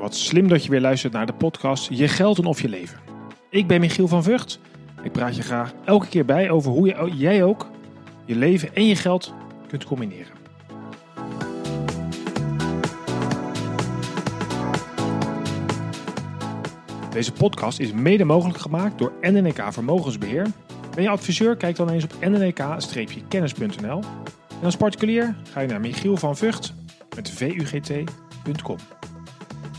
Wat slim dat je weer luistert naar de podcast Je Geld en Of Je Leven. Ik ben Michiel van Vught. Ik praat je graag elke keer bij over hoe je, jij ook je leven en je geld kunt combineren. Deze podcast is mede mogelijk gemaakt door NNK Vermogensbeheer. Ben je adviseur? Kijk dan eens op nnk-kennis.nl. En als particulier ga je naar Michiel van Vught met vugt.com.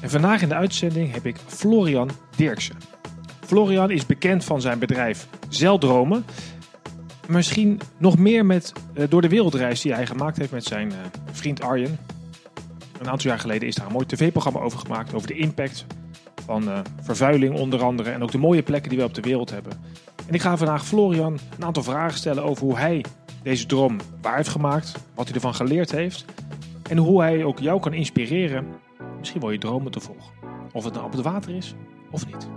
En vandaag in de uitzending heb ik Florian Dirksen. Florian is bekend van zijn bedrijf Zeldromen. Misschien nog meer met, uh, door de wereldreis die hij gemaakt heeft met zijn uh, vriend Arjen. Een aantal jaar geleden is daar een mooi tv-programma over gemaakt. Over de impact van uh, vervuiling onder andere. En ook de mooie plekken die we op de wereld hebben. En ik ga vandaag Florian een aantal vragen stellen over hoe hij deze droom waar heeft gemaakt. Wat hij ervan geleerd heeft. En hoe hij ook jou kan inspireren misschien wel je dromen te volgen. Of het nou op het water is of niet.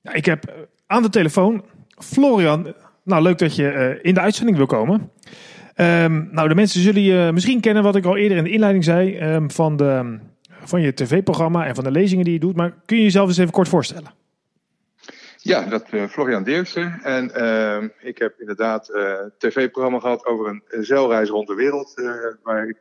Ja, ik heb aan de telefoon Florian. Nou, leuk dat je uh, in de uitzending wil komen. Um, nou, de mensen zullen je misschien kennen wat ik al eerder in de inleiding zei um, van, de, van je tv-programma en van de lezingen die je doet. Maar kun je jezelf eens even kort voorstellen? Ja, dat uh, Florian Dirksen. En uh, ik heb inderdaad uh, tv-programma gehad over een zeilreis rond de wereld. waar ik,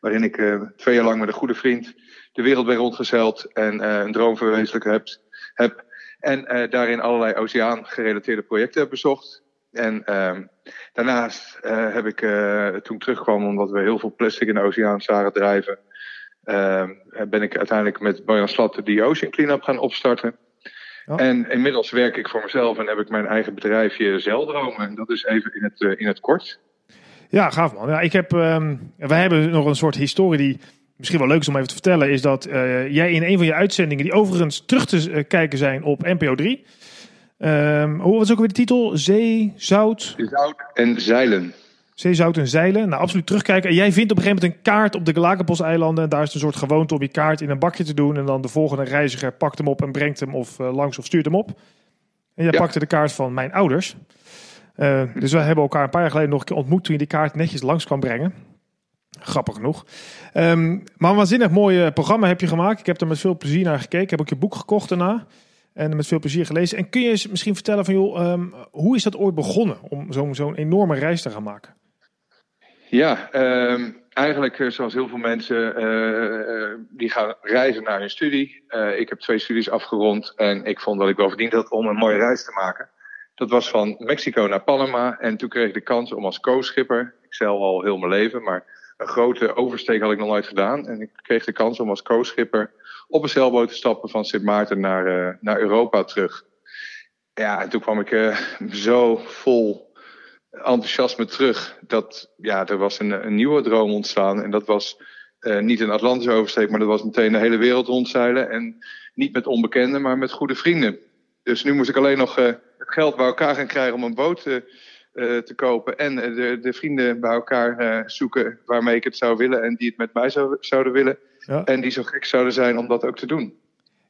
waarin ik twee jaar lang met een goede vriend de wereld ben rondgezeild en een droom verwezenlijk heb. heb. En daarin allerlei oceaan-gerelateerde projecten heb bezocht. En ehm, daarnaast heb ik, toen terugkwam, omdat we heel veel plastic in de oceaan zagen drijven, ehm, ben ik uiteindelijk met Bojan Slatter die Ocean Cleanup gaan opstarten. Oh. En inmiddels werk ik voor mezelf en heb ik mijn eigen bedrijfje Zeldromen. Dat is even in het, uh, in het kort. Ja, gaaf man. Ja, ik heb, um, wij hebben nog een soort historie die misschien wel leuk is om even te vertellen. Is dat uh, jij in een van je uitzendingen, die overigens terug te uh, kijken zijn op NPO 3. Um, hoe was ook weer de titel? Zee, zout? Zout en zeilen. Zeezout en zeilen. Nou, absoluut terugkijken. En jij vindt op een gegeven moment een kaart op de Galapagos-eilanden. En daar is een soort gewoonte om je kaart in een bakje te doen. En dan de volgende reiziger pakt hem op en brengt hem of uh, langs of stuurt hem op. En jij ja. pakte de kaart van mijn ouders. Uh, dus we hebben elkaar een paar jaar geleden nog een keer ontmoet toen je die kaart netjes langs kwam brengen. Grappig genoeg. Um, maar een waanzinnig mooi programma heb je gemaakt. Ik heb er met veel plezier naar gekeken. Ik heb ook je boek gekocht daarna. En met veel plezier gelezen. En kun je eens misschien vertellen van, joh, um, hoe is dat ooit begonnen om zo'n zo'n enorme reis te gaan maken? Ja, um, eigenlijk uh, zoals heel veel mensen uh, uh, die gaan reizen naar hun studie. ik heb twee studies afgerond en ik vond dat ik wel verdiend had om een mooie reis te maken. Dat was van Mexico naar Panama en toen kreeg ik de kans om als co-schipper, ik zeil al heel mijn leven, maar een grote oversteek had ik nog nooit gedaan. En ik kreeg de kans om als co-schipper op een zeilboot te stappen van Sint Maarten naar, naar Europa terug. Ja, en toen kwam ik zo vol enthousiasme terug. Dat ja, er was een, een nieuwe droom ontstaan. En dat was uh, niet een Atlantische oversteek, maar dat was meteen de hele wereld rondzeilen. En niet met onbekenden, maar met goede vrienden. Dus nu moest ik alleen nog uh, het geld bij elkaar gaan krijgen om een boot uh, te kopen. En de, de, vrienden bij elkaar zoeken waarmee ik het zou willen. En die het met mij zou, zouden willen. Ja. En die zo gek zouden zijn om dat ook te doen.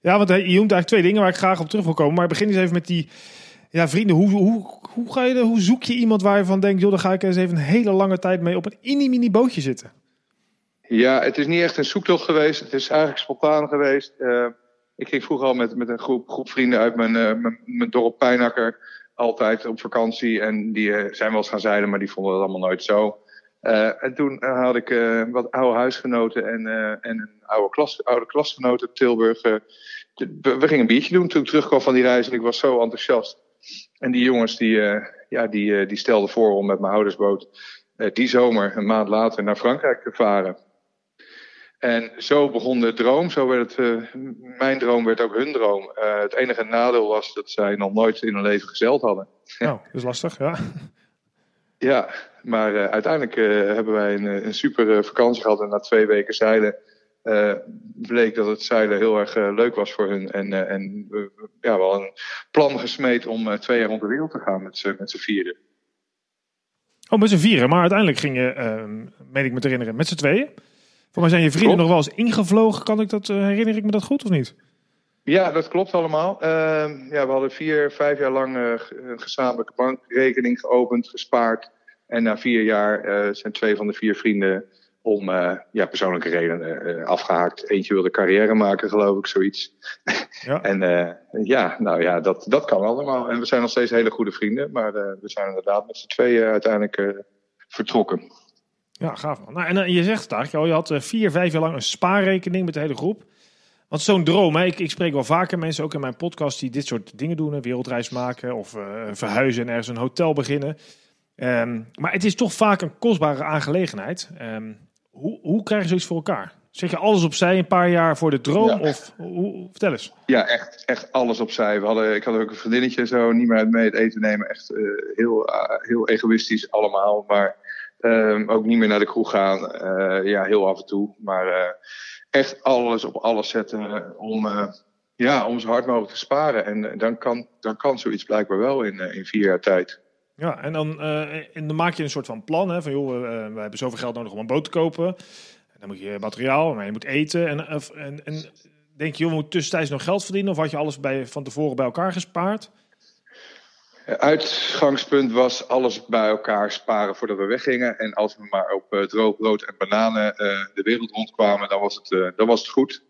Ja, want je noemt eigenlijk twee dingen waar ik graag op terug wil komen. Maar begin eens even met die ja, vrienden, hoe, hoe, hoe, ga je, hoe zoek je iemand waar je van denkt, joh, dan ga ik eens even een hele lange tijd mee op een mini-mini bootje zitten? Ja, het is niet echt een zoektocht geweest. Het is eigenlijk spontaan geweest. Uh, ik ging vroeger al met, met een groep, groep vrienden uit mijn, uh, mijn, dorp Pijnakker altijd op vakantie. En die uh, zijn wel eens gaan zeilen, maar die vonden het allemaal nooit zo. en toen had ik wat oude huisgenoten en, en een oude, klas, oude klasgenoot uit Tilburg. we gingen een biertje doen toen ik terugkwam van die reis en ik was zo enthousiast. En die jongens die, uh, ja, die, uh, die stelden voor om met mijn oudersboot uh, die zomer, een maand later, naar Frankrijk te varen. En zo begon de droom. Zo werd het, mijn droom werd ook hun droom. het enige nadeel was dat zij nog nooit in hun leven gezeild hadden. Nou, dat is lastig, ja. Ja, maar uiteindelijk hebben wij een, een super vakantie gehad. En na twee weken zeilen uh, bleek dat het zeilen heel erg uh, leuk was voor hun. En, uh, en we ja, wel een plan gesmeed om twee jaar rond de wereld te gaan met z'n met vieren. Oh, met z'n vieren. Maar uiteindelijk ging je, meen ik me te herinneren, met z'n tweeën. Voor mij zijn je vrienden klopt. nog wel eens ingevlogen. Kan ik dat, herinner ik me dat goed of niet? Ja, dat klopt allemaal. ja, we hadden vier, vijf jaar lang een gezamenlijke bankrekening geopend, gespaard. En na vier jaar zijn twee van de vier vrienden om ja, persoonlijke redenen afgehaakt. Eentje wilde carrière maken, geloof ik, zoiets. Ja. en ja, nou ja, dat, dat kan allemaal. En we zijn nog steeds hele goede vrienden, maar we zijn inderdaad met z'n tweeën uiteindelijk vertrokken. Ja, gaaf man. Nou, en je zegt al, je had vier, vijf jaar lang een spaarrekening met de hele groep. Want zo'n droom, hè, ik, ik, spreek wel vaker mensen, ook in mijn podcast, die dit soort dingen doen. Een wereldreis maken of verhuizen en ergens een hotel beginnen. Um, maar het is toch vaak een kostbare aangelegenheid. Um, hoe, hoe krijg je zoiets voor elkaar? Zeg je alles opzij een paar jaar voor de droom? Of hoe, vertel eens. Ja, echt, echt alles opzij. We hadden, ik had ook een vriendinnetje zo, niet meer mee het eten nemen. Echt uh, heel, uh, heel egoïstisch allemaal. Maar um, ook niet meer naar de kroeg gaan. ja, heel af en toe. Maar echt alles op alles zetten om, ja, om zo hard mogelijk te sparen. En dan, kan, dan kan zoiets blijkbaar wel in, in vier jaar tijd. Ja, en dan, en dan maak je een soort van plan. Hè, van joh, we, we hebben zoveel geld nodig om een boot te kopen. En dan moet je materiaal, maar je moet eten. En, en, en denk je, joh, we moeten tussentijds nog geld verdienen? Of had je alles bij, van tevoren bij elkaar gespaard? Uitgangspunt was alles bij elkaar sparen voordat we weggingen. En als we maar op uh, droog brood en bananen de wereld rondkwamen, dan was het, uh, dan was het goed.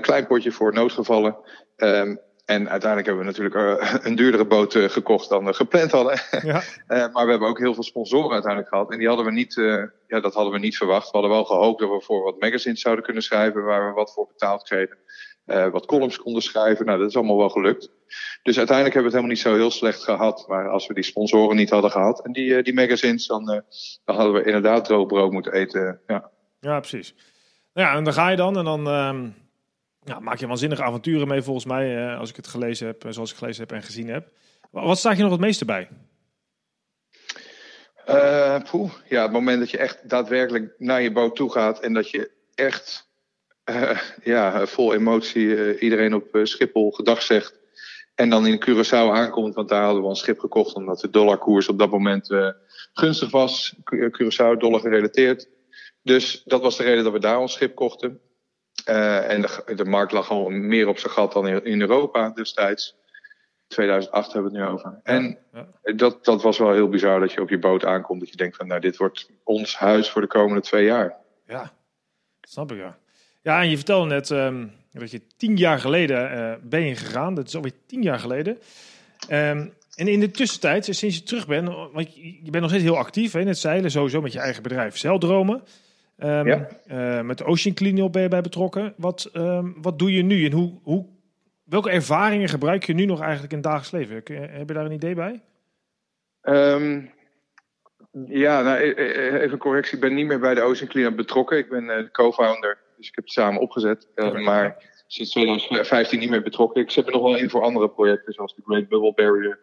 klein potje voor noodgevallen. Um, en uiteindelijk hebben we natuurlijk een duurdere boot gekocht dan we gepland hadden. Ja. maar we hebben ook heel veel sponsoren uiteindelijk gehad. En die hadden we niet, ja, dat hadden we niet verwacht. We hadden wel gehoopt dat we voor wat magazines zouden kunnen schrijven waar we wat voor betaald kregen. wat columns konden schrijven. Nou, dat is allemaal wel gelukt. Dus uiteindelijk hebben we het helemaal niet zo heel slecht gehad. Maar als we die sponsoren niet hadden gehad en die, eh, die magazines, dan, uh, dan hadden we inderdaad droog brood moeten eten. Ja, ja precies. Nou ja, en dan ga je dan en dan maak je waanzinnige avonturen mee volgens mij. Uh, als ik het gelezen heb, zoals ik gelezen heb en gezien heb. Wat staat je nog het meeste bij? poeh, ja, het moment dat je echt daadwerkelijk naar je boot toe gaat en dat je echt ja, vol emotie iedereen op Schiphol gedag zegt. En dan in Curaçao aankomt, want daar hadden we een schip gekocht omdat de dollarkoers op dat moment gunstig was. Curaçao dollar gerelateerd. Dus dat was de reden dat we daar ons schip kochten. Uh, en de, de, markt lag al meer op zijn gat dan in, in Europa destijds. 2008 hebben we het nu over. En ja. dat, dat was wel heel bizar dat je op je boot aankomt. Dat je denkt van nou dit wordt ons huis voor de komende twee jaar. Ja, snap ik ja. Ja, en je vertelde net... Um dat je tien jaar geleden uh, ben je gegaan. Dat is alweer tien jaar geleden. Um, en in de tussentijd, sinds je terug bent, want je bent nog steeds heel actief hè, in het zeilen, sowieso met je eigen bedrijf Zeildromen. Um, ja. uh, met de Ocean Clean ben je bij betrokken. Wat, um, wat doe je nu en hoe, hoe, welke ervaringen gebruik je nu nog eigenlijk in het dagelijks leven? Heb je daar een idee bij? ja, nou, e-, e-, even een correctie. Ik ben niet meer bij de Ocean Cleanup betrokken. Ik ben uh, co-founder dus ik heb het samen opgezet. Uh, maar sinds 2015 niet meer betrokken. Ik zet me nog wel in voor andere projecten, zoals de Great Bubble Barrier.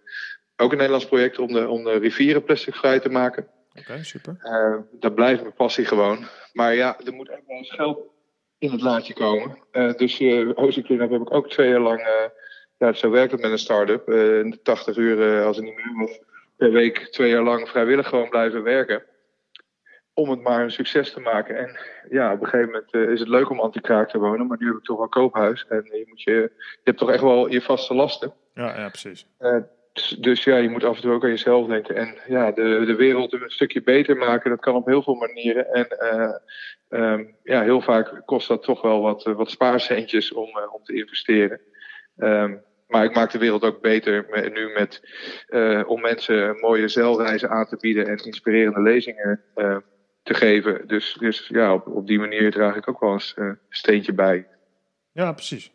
Ook een Nederlands project om de, om de rivieren plasticvrij te maken. Oké, super. Uh, dat blijft mijn passie gewoon. Maar ja, er moet ook wel eens geld in het laadje komen. Uh, dus uh, Ocean Cleanup heb ik ook twee jaar lang... ja, zo werkt het met een start-up. 80 uur, als het niet meer was, per week twee jaar lang vrijwillig gewoon blijven werken om het maar een succes te maken. En ja, op een gegeven moment is het leuk om anti-kraak te wonen, maar nu heb ik toch wel koophuis. En je, moet je, je hebt toch echt wel je vaste lasten. Ja, ja precies. Dus, dus, ja, je moet af en toe ook aan jezelf denken. En ja, de, de wereld een stukje beter maken, dat kan op heel veel manieren. En uh, um, ja, heel vaak kost dat toch wel wat, wat spaarcentjes om, om te investeren. Um, maar ik maak de wereld ook beter nu met, om mensen mooie zeilreizen aan te bieden en inspirerende lezingen te geven. Dus, dus ja, op, op die manier draag ik ook wel eens een steentje bij. Ja, precies.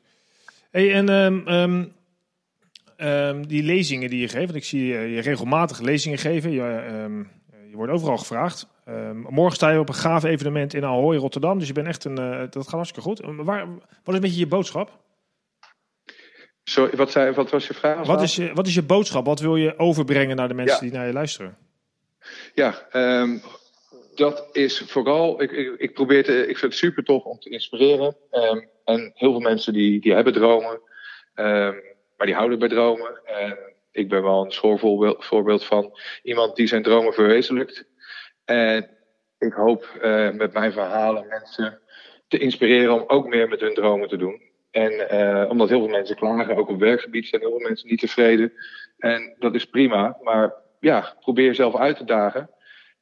Hey, en um, um, um, die lezingen die je geeft, want ik zie je regelmatig lezingen geven. Je, je wordt overal gevraagd. morgen sta je op een gaaf evenement in Ahoy, Rotterdam. Dus je bent echt een. Uh, dat gaat hartstikke goed. Waar, wat is een beetje je boodschap? Sorry, wat, zei, wat was je vraag? Wat is je, wat is je boodschap? Wat wil je overbrengen naar de mensen die naar je luisteren? Ja, um, dat is vooral, ik, ik, ik, probeer te, ik vind het super tof om te inspireren. Um, en heel veel mensen die, die hebben dromen, um, maar die houden bij dromen. En ik ben wel een schoolvoorbeeld voorbeeld van iemand die zijn dromen verwezenlijkt. En ik hoop uh, met mijn verhalen mensen te inspireren om ook meer met hun dromen te doen. En uh, omdat heel veel mensen klagen, ook op werkgebied zijn heel veel mensen niet tevreden. En dat is prima, maar ja, probeer jezelf uit te dagen.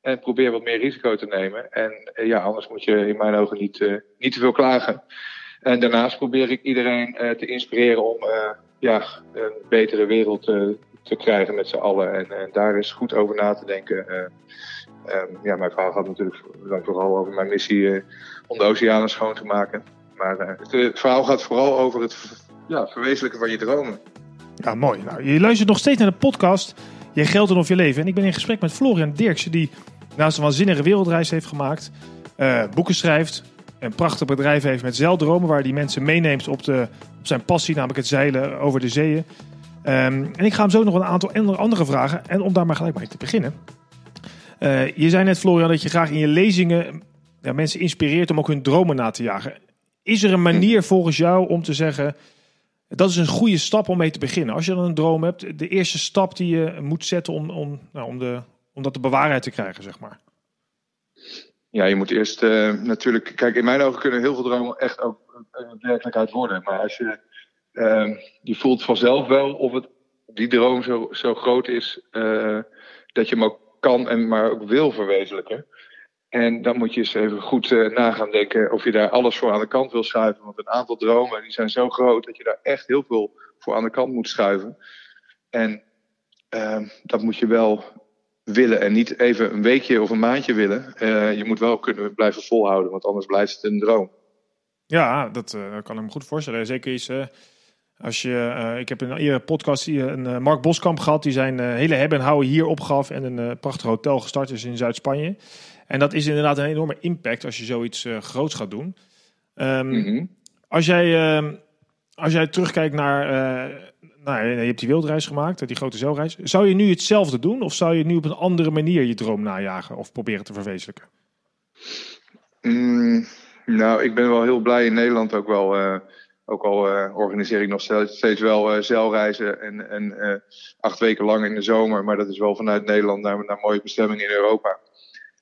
En probeer wat meer risico te nemen. En ja, anders moet je in mijn ogen niet, niet te veel klagen. En daarnaast probeer ik iedereen te inspireren om ja, een betere wereld te krijgen met z'n allen. En, en, daar is goed over na te denken. ja, mijn verhaal gaat natuurlijk dan vooral over mijn missie om de oceanen schoon te maken. Maar het verhaal gaat vooral over het ja, verwezenlijken van je dromen. Ja, mooi. Nou, je luistert nog steeds naar de podcast Je geldt en of je leven. En ik ben in gesprek met Florian Dirksen, die naast een waanzinnige wereldreis heeft gemaakt, boeken schrijft, een prachtig bedrijf heeft met zeildromen, waar hij mensen meeneemt op, de, op zijn passie, namelijk het zeilen over de zeeën. Um, en ik ga hem zo nog een aantal andere vragen. En om daar maar gelijk mee te beginnen. Uh, je zei net, Florian, dat je graag in je lezingen ja, mensen inspireert om ook hun dromen na te jagen. Is er een manier volgens jou om te zeggen: dat is een goede stap om mee te beginnen. Als je dan een droom hebt, de eerste stap die je moet zetten om, om, nou, om, de, om dat de bewaarheid te krijgen, zeg maar. Ja, je moet eerst uh, natuurlijk. Kijk, in mijn ogen kunnen heel veel dromen echt ook uh, werkelijkheid worden. Maar als je. Uh, voelt vanzelf wel of het, die droom zo, zo groot is. dat je hem ook kan en maar ook wil verwezenlijken. En dan moet je eens even goed na gaan denken of je daar alles voor aan de kant wil schuiven. Want een aantal dromen die zijn zo groot dat je daar echt heel veel voor aan de kant moet schuiven. En uh, dat moet je wel willen en niet even een weekje of een maandje willen. Uh, je moet wel kunnen blijven volhouden, want anders blijft het een droom. Ja, dat kan ik me goed voorstellen. Zeker is als je, ik heb in een eerdere podcast een Mark Boskamp gehad, die zijn hele hebben en houden hier opgaf en een prachtig hotel gestart is in Zuid-Spanje. En dat is inderdaad een enorme impact als je zoiets groots gaat doen. Um, als, jij, uh, als jij terugkijkt naar. Nou, je hebt die wildreis gemaakt, die grote zeilreis. Zou je nu hetzelfde doen? Of zou je nu op een andere manier je droom najagen of proberen te verwezenlijken? Mm, nou, ik ben wel heel blij in Nederland ook wel. Uh, ook al uh, organiseer ik nog steeds, wel uh, zeilreizen en, en acht weken lang in de zomer. Maar dat is wel vanuit Nederland naar, naar mooie bestemmingen in Europa.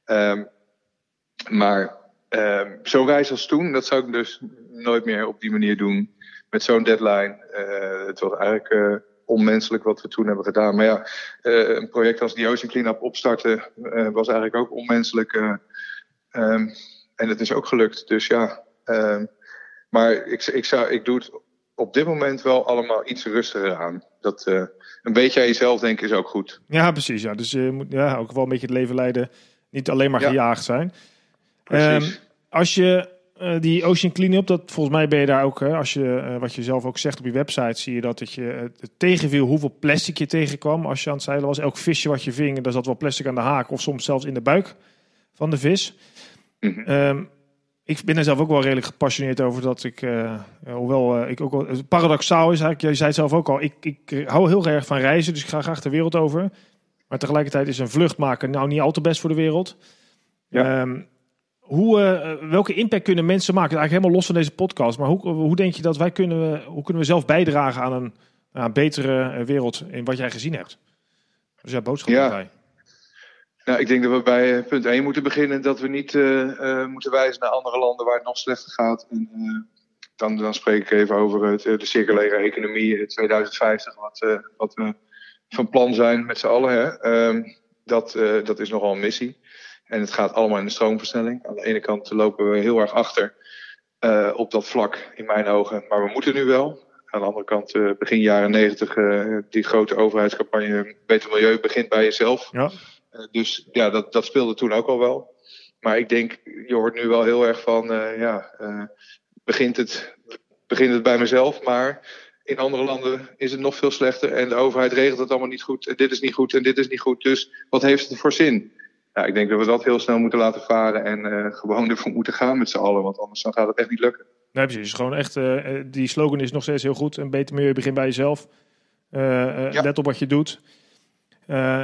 Um, maar um, zo'n reis als toen, dat zou ik dus nooit meer op die manier doen. Met zo'n deadline. Uh, het was eigenlijk uh, onmenselijk wat we toen hebben gedaan. Maar ja, uh, een project als die Ocean Cleanup opstarten was eigenlijk ook onmenselijk. Um, en het is ook gelukt. Dus ja. maar ik, ik, zou, ik doe het op dit moment wel allemaal iets rustiger aan. Dat, een beetje aan jezelf denken is ook goed. Ja, precies. Ja. Dus je moet ja, ook wel een beetje het leven leiden niet alleen maar gejaagd zijn. Um, als je uh, die Ocean Cleanup, dat volgens mij ben je daar ook, hè, als je uh, wat je zelf ook zegt op je website, zie je dat, dat je uh, tegenviel hoeveel plastic je tegenkwam als je aan het zeilen was. Elk visje wat je ving, daar zat wel plastic aan de haak of soms zelfs in de buik van de vis. Mm -hmm. um, ik ben er zelf ook wel redelijk gepassioneerd over dat ik, hoewel ik ook wel, paradoxaal is eigenlijk, jij zei het zelf ook al, ik, ik hou heel erg van reizen, dus ik ga graag de wereld over. Maar tegelijkertijd is een vlucht maken nou niet al te best voor de wereld. Ja. Um, hoe, uh, welke impact kunnen mensen maken? Eigenlijk helemaal los van deze podcast. Maar hoe, hoe denk je dat wij kunnen, hoe kunnen we zelf bijdragen aan een, aan een betere eh, wereld in wat jij gezien hebt? Dus ja, boodschap ja. erbij. Nou, ik denk dat we bij eh, punt 1 moeten beginnen. Dat we niet uh, uh, moeten wijzen naar andere landen waar het nog slechter gaat. En, dan, dan spreek ik even over het, de circulaire economie 2050. Wat, wat we van plan zijn met z'n allen. Hè. Um, dat, dat is nogal een missie. En het gaat allemaal in de stroomversnelling. Aan de ene kant lopen we heel erg achter uh, op dat vlak, in mijn ogen. Maar we moeten nu wel. Aan de andere kant, uh, begin jaren negentig, die grote overheidscampagne Beter Milieu begint bij jezelf. Ja. dus ja, dat, dat speelde toen ook al wel. Maar ik denk, je hoort nu wel heel erg van, ja, begint, het, begint het bij mezelf, maar in andere landen is het nog veel slechter en de overheid regelt het allemaal niet goed. En dit is niet goed en dit is niet goed. Dus wat heeft het voor zin? Ja, ik denk dat we dat heel snel moeten laten varen en uh, gewoon ervoor moeten gaan met z'n allen. Want anders dan gaat het echt niet lukken. Nee, precies. Gewoon echt, uh, die slogan is nog steeds heel goed. Een beter milieu begint bij jezelf. Ja. Let op wat je doet.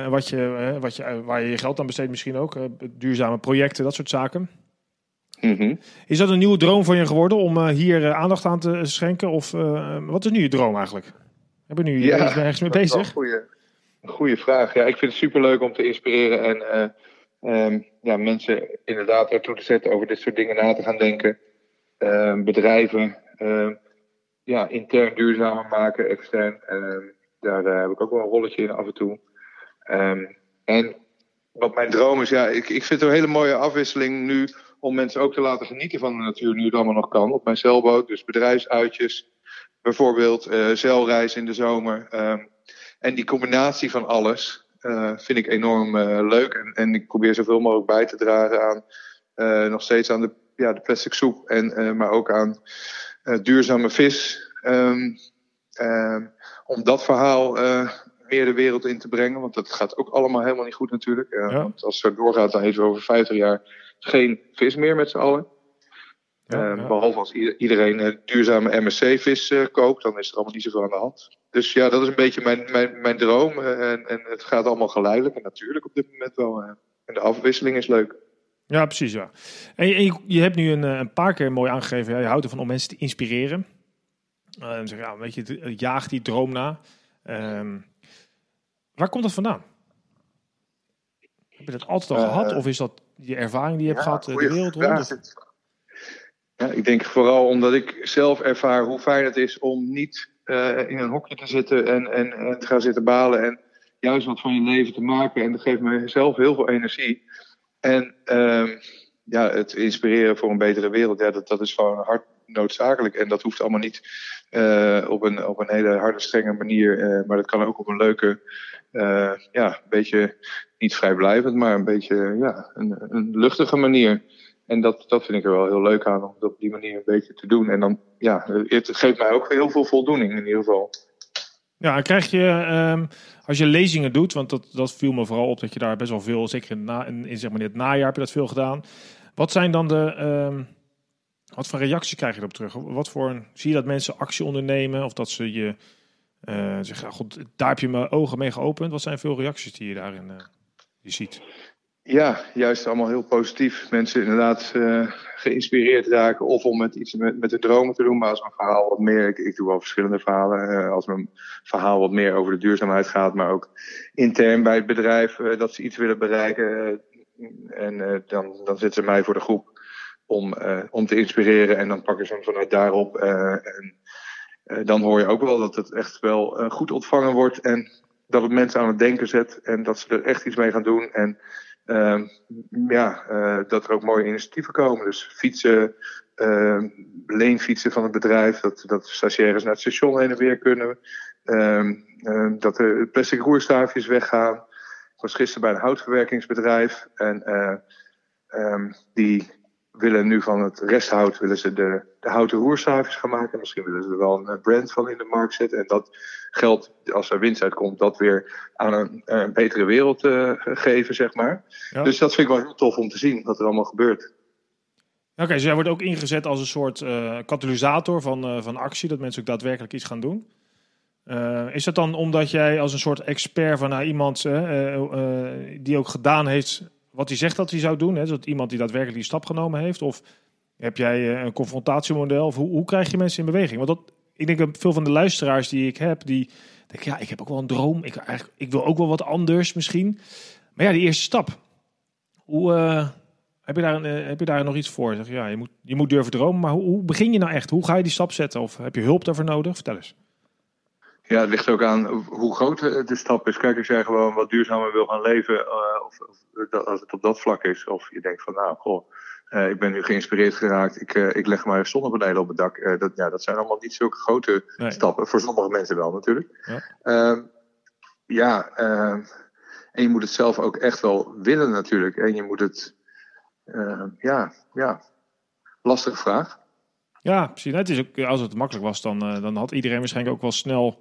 wat je, wat je, waar je je geld aan besteedt misschien ook. duurzame projecten, dat soort zaken. Mm Is dat een nieuwe droom van je geworden om hier aandacht aan te schenken? Of wat is nu je droom eigenlijk? Heb je nu ja, ergens mee bezig? Een goede vraag. Ja, ik vind het superleuk om te inspireren en um, ja, mensen inderdaad ertoe te zetten over dit soort dingen na te gaan denken. Ehm, bedrijven ehm, ja, intern duurzamer maken, extern. daar heb ik ook wel een rolletje in af en toe. en wat mijn droom is, ja, ik, ik vind het een hele mooie afwisseling nu om mensen ook te laten genieten van de natuur, nu het allemaal nog kan. Op mijn zeilboot, dus bedrijfsuitjes, bijvoorbeeld uh, in de zomer. Ehm, en die combinatie van alles vind ik enorm uh, leuk. En, en ik probeer zoveel mogelijk bij te dragen aan nog steeds aan de, ja, de plastic soep, en, maar ook aan duurzame vis. Um, om dat verhaal meer de wereld in te brengen. Want dat gaat ook allemaal helemaal niet goed natuurlijk. Ja. Want als het doorgaat, dan heeft we over 50 jaar geen vis meer met z'n allen. Ja, uh, Behalve als iedereen uh, duurzame MSC-vis koopt, dan is er allemaal niet zoveel aan de hand. Dus ja, dat is een beetje mijn, mijn, mijn droom. En, en het gaat allemaal geleidelijk en natuurlijk op dit moment wel. en de afwisseling is leuk. Ja, precies. Ja. En, je, je, hebt nu een, een paar keer mooi aangegeven, ja, je houdt ervan om mensen te inspireren. en zeg, ja, weet je, jaag die droom na. Um, waar komt dat vandaan? Heb je dat altijd al gehad? Of is dat je ervaring die je hebt gehad de wereld rond? Ja, ik denk vooral omdat ik zelf ervaar hoe fijn het is om niet uh, in een hokje te zitten en, en, te gaan zitten balen. En juist wat van je leven te maken. En dat geeft me zelf heel veel energie. En uh, ja, het inspireren voor een betere wereld, ja, dat, dat is gewoon hard noodzakelijk. En dat hoeft allemaal niet uh, op, een, op een hele harde, strenge manier. Uh, maar dat kan ook op een leuke, ja, een beetje niet vrijblijvend, maar een beetje ja, een, een luchtige manier. En dat, dat vind ik er wel heel leuk aan, om dat op die manier een beetje te doen. En dan, ja, het geeft mij ook heel veel voldoening in ieder geval. Ja, krijg je, um, als je lezingen doet, want dat, dat viel me vooral op dat je daar best wel veel, zeker in, in, in zeg maar, het najaar heb je dat veel gedaan. Wat zijn dan de, um, wat voor reacties krijg je erop terug? Wat voor, zie je dat mensen actie ondernemen of dat ze je uh, zeggen, goed, daar heb je mijn ogen mee geopend. Wat zijn veel reacties die je daarin je ziet? Ja, juist allemaal heel positief. Mensen inderdaad uh, geïnspireerd raken. Of om met iets met, met de dromen te doen. Maar als mijn verhaal wat meer. Ik, doe wel verschillende verhalen. Uh, als mijn verhaal wat meer over de duurzaamheid gaat. Maar ook intern bij het bedrijf. Uh, dat ze iets willen bereiken. en dan, dan zetten ze mij voor de groep. Om, om te inspireren. En dan pakken ze hem vanuit daarop. en dan hoor je ook wel dat het echt wel goed ontvangen wordt. En dat het mensen aan het denken zet. En dat ze er echt iets mee gaan doen. En uh, ja, uh, dat er ook mooie initiatieven komen. Dus fietsen, uh, leenfietsen van het bedrijf, dat, dat stagiaires naar het station heen en weer kunnen. Uh, dat de plastic roerstaafjes weggaan. Ik was gisteren bij een houtverwerkingsbedrijf en uh, die willen nu van het resthout willen ze de, de houten roerstaafjes gaan maken. Misschien willen ze er wel een brand van in de markt zetten. En dat geld, als er winst uitkomt, dat weer aan een, een betere wereld uh, geven, zeg maar. Dus dat vind ik wel heel tof om te zien, wat er allemaal gebeurt. Oké, dus jij wordt ook ingezet als een soort uh, katalysator van, uh, van actie, dat mensen ook daadwerkelijk iets gaan doen. is dat dan omdat jij als een soort expert van nou, iemand die ook gedaan heeft wat hij zegt dat hij zou doen? Hè? dat iemand die daadwerkelijk die stap genomen heeft? Of heb jij een confrontatiemodel? Of hoe, hoe krijg je mensen in beweging? Want dat, ik denk dat veel van de luisteraars die ik heb, die denken, ja, ik heb ook wel een droom. Ik, ik wil ook wel wat anders misschien. Maar ja, die eerste stap. Hoe, uh, heb, je daar, uh, heb je daar nog iets voor? Zeg, ja, je, moet, je moet durven dromen, maar hoe, hoe, begin je nou echt? Hoe ga je die stap zetten? Of heb je hulp daarvoor nodig? Vertel eens. Ja, het ligt ook aan hoe groot de stap is. Kijk, als jij gewoon wat duurzamer wil gaan leven, uh, of, of, als het op dat vlak is, of je denkt van, nou, goh, uh, ik ben nu geïnspireerd geraakt. Ik, uh, ik leg maar zonnepanelen op het dak. Dat, ja, dat zijn allemaal niet zulke grote nee. stappen. Voor sommige mensen wel natuurlijk. Ja, uh, ja ehm, en je moet het zelf ook echt wel willen natuurlijk. En je moet het, ehm, ja, ja, lastige vraag. Ja, precies. Het is ook, als het makkelijk was, dan, dan had iedereen waarschijnlijk ook wel snel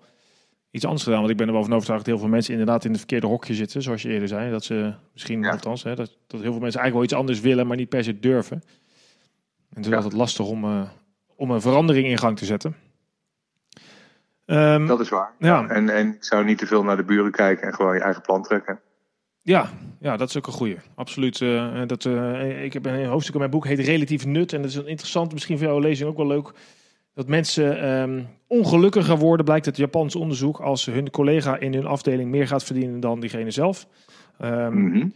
iets anders gedaan. Want ik ben er wel van overtuigd dat heel veel mensen inderdaad in het verkeerde hokje zitten. Zoals je eerder zei. Dat ze misschien, ja. althans, hè, dat, dat heel veel mensen eigenlijk wel iets anders willen, maar niet per se durven. En het is ja. altijd lastig om, uh, om een verandering in gang te zetten. Um, dat is waar. Ja. En, en ik zou niet te veel naar de buren kijken en gewoon je eigen plan trekken. Ja, ja, dat is ook een goeie. Absoluut. Uh, dat, uh, ik heb een hoofdstuk in mijn boek heet Relatief Nut. En dat is een interessant, misschien voor jouw lezing ook wel leuk dat mensen um, ongelukkiger worden, blijkt uit Japans onderzoek, als hun collega in hun afdeling meer gaat verdienen dan diegene zelf. Um, mm -hmm.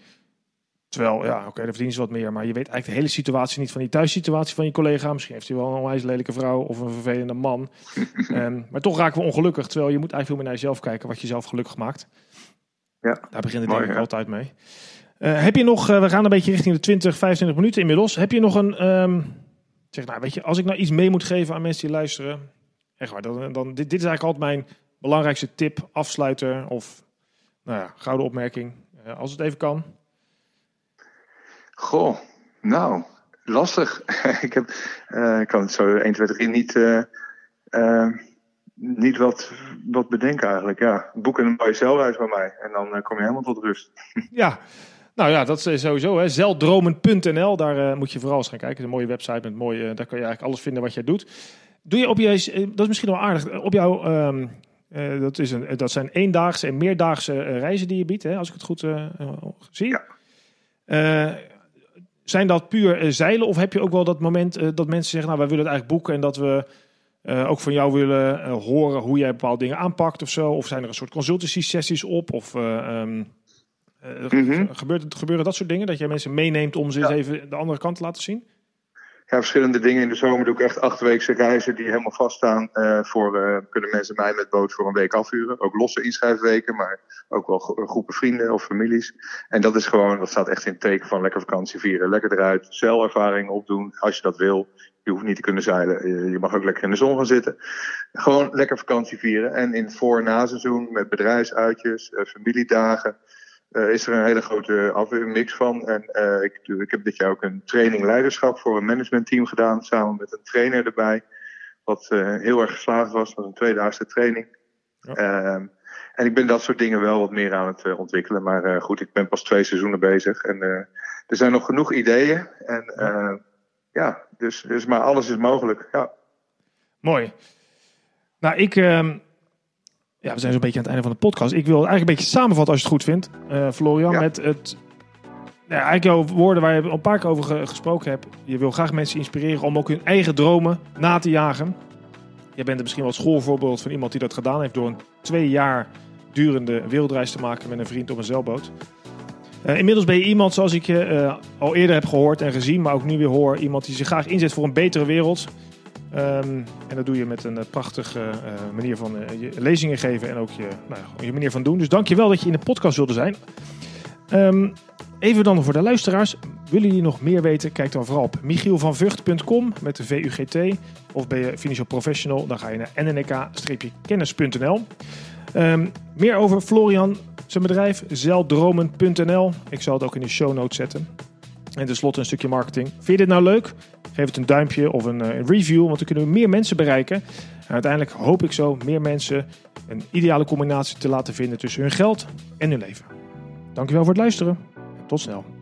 Terwijl, ja, oké, okay, dan verdienen ze wat meer, maar je weet eigenlijk de hele situatie niet van die thuissituatie van je collega. Misschien heeft hij wel een onwijs lelijke vrouw of een vervelende man. um, maar toch raken we ongelukkig, terwijl je moet eigenlijk veel meer naar jezelf kijken, wat je zelf gelukkig maakt. Ja. Daar begint het denk ik ja. altijd mee. Uh, heb je nog, we gaan een beetje richting de 20, 25 minuten inmiddels. Heb je nog een, zeg nou, weet je, als ik nou iets mee moet geven aan mensen die luisteren, echt waar, dan, dan dit, dit is eigenlijk altijd mijn belangrijkste tip, afsluiter of, nou ja, gouden opmerking, uh, als het even kan. Goh, nou, lastig. ik, heb, uh, ik kan het zo 1, 2, 3 niet, uh, uh, niet wat, wat bedenken eigenlijk. Ja, boek een mooie celreis bij mij en dan kom je helemaal tot rust. ja, nou ja, dat is sowieso. Zeldromen.nl, daar moet je vooral eens gaan kijken. Het is een mooie website met mooie, daar kan je eigenlijk alles vinden wat jij doet. Doe je op je, dat is misschien wel aardig, op jouw... Um, uh, dat, is een, dat zijn eendaagse en meerdaagse reizen die je biedt, hè, als ik het goed zie. Ja. Zijn dat puur zeilen of heb je ook wel dat moment dat mensen zeggen, nou wij willen het eigenlijk boeken en dat we uh, ook van jou willen horen hoe jij bepaalde dingen aanpakt of zo? Of zijn er een soort consultancy sessies op? Of um, mm -hmm. gebeurt, gebeuren dat soort dingen dat jij mensen meeneemt om ze ja. eens even de andere kant te laten zien? ja, verschillende dingen. In de zomer doe ik echt achtweekse reizen die helemaal vaststaan. Uh, voor, uh, kunnen mensen mij met boot voor een week afhuren. Ook losse inschrijfweken, maar ook wel groepen vrienden of families. En dat is gewoon, dat staat echt in het teken van lekker vakantie vieren. Lekker eruit, zeilervaring opdoen als je dat wil. Je hoeft niet te kunnen zeilen. Je mag ook lekker in de zon gaan zitten. Gewoon lekker vakantie vieren. En in het voor- en na-seizoen met bedrijfsuitjes, familiedagen uh, is er een hele grote mix van. En uh, ik, ik, heb dit jaar ook een training leiderschap voor een managementteam gedaan, samen met een trainer erbij. Wat uh, heel erg geslaagd was, was een tweedaagse training. Ja. Ehm, en ik ben dat soort dingen wel wat meer aan het ontwikkelen. Maar goed, ik ben pas twee seizoenen bezig. En er zijn nog genoeg ideeën. En ja, ja dus, dus, maar alles is mogelijk. Ja. Mooi. Nou, ik, ehm, ja, we zijn zo'n beetje aan het einde van de podcast. Ik wil eigenlijk een beetje samenvatten als je het goed vindt, uh, Florian. Met het, ja, eigenlijk jouw woorden waar je al een paar keer over gesproken hebt. Je wil graag mensen inspireren om ook hun eigen dromen na te jagen. Je bent er misschien wel schoolvoorbeeld van iemand die dat gedaan heeft door een twee jaar durende wereldreis te maken met een vriend op een zeilboot. Uh, inmiddels ben je iemand zoals ik je uh, al eerder heb gehoord en gezien, maar ook nu weer hoor. Iemand die zich graag inzet voor een betere wereld. Um, en dat doe je met een uh, prachtige uh, manier van uh, je lezingen geven en ook je, nou, je manier van doen. Dus dank je wel dat je in de podcast wilde zijn. Um, even dan voor de luisteraars. Willen jullie nog meer weten? Kijk dan vooral op michielvanvugt.com met de VUGT. Of ben je financial professional? Dan ga je naar nnk-kennis.nl. Ehm, meer over Florian, zijn bedrijf, zeldromen.nl. Ik zal het ook in de show notes zetten. En tenslotte een stukje marketing. Vind je dit nou leuk? Geef het een duimpje of een, een review, want dan kunnen we meer mensen bereiken. En uiteindelijk hoop ik zo meer mensen een ideale combinatie te laten vinden tussen hun geld en hun leven. Dankjewel voor het luisteren en tot snel.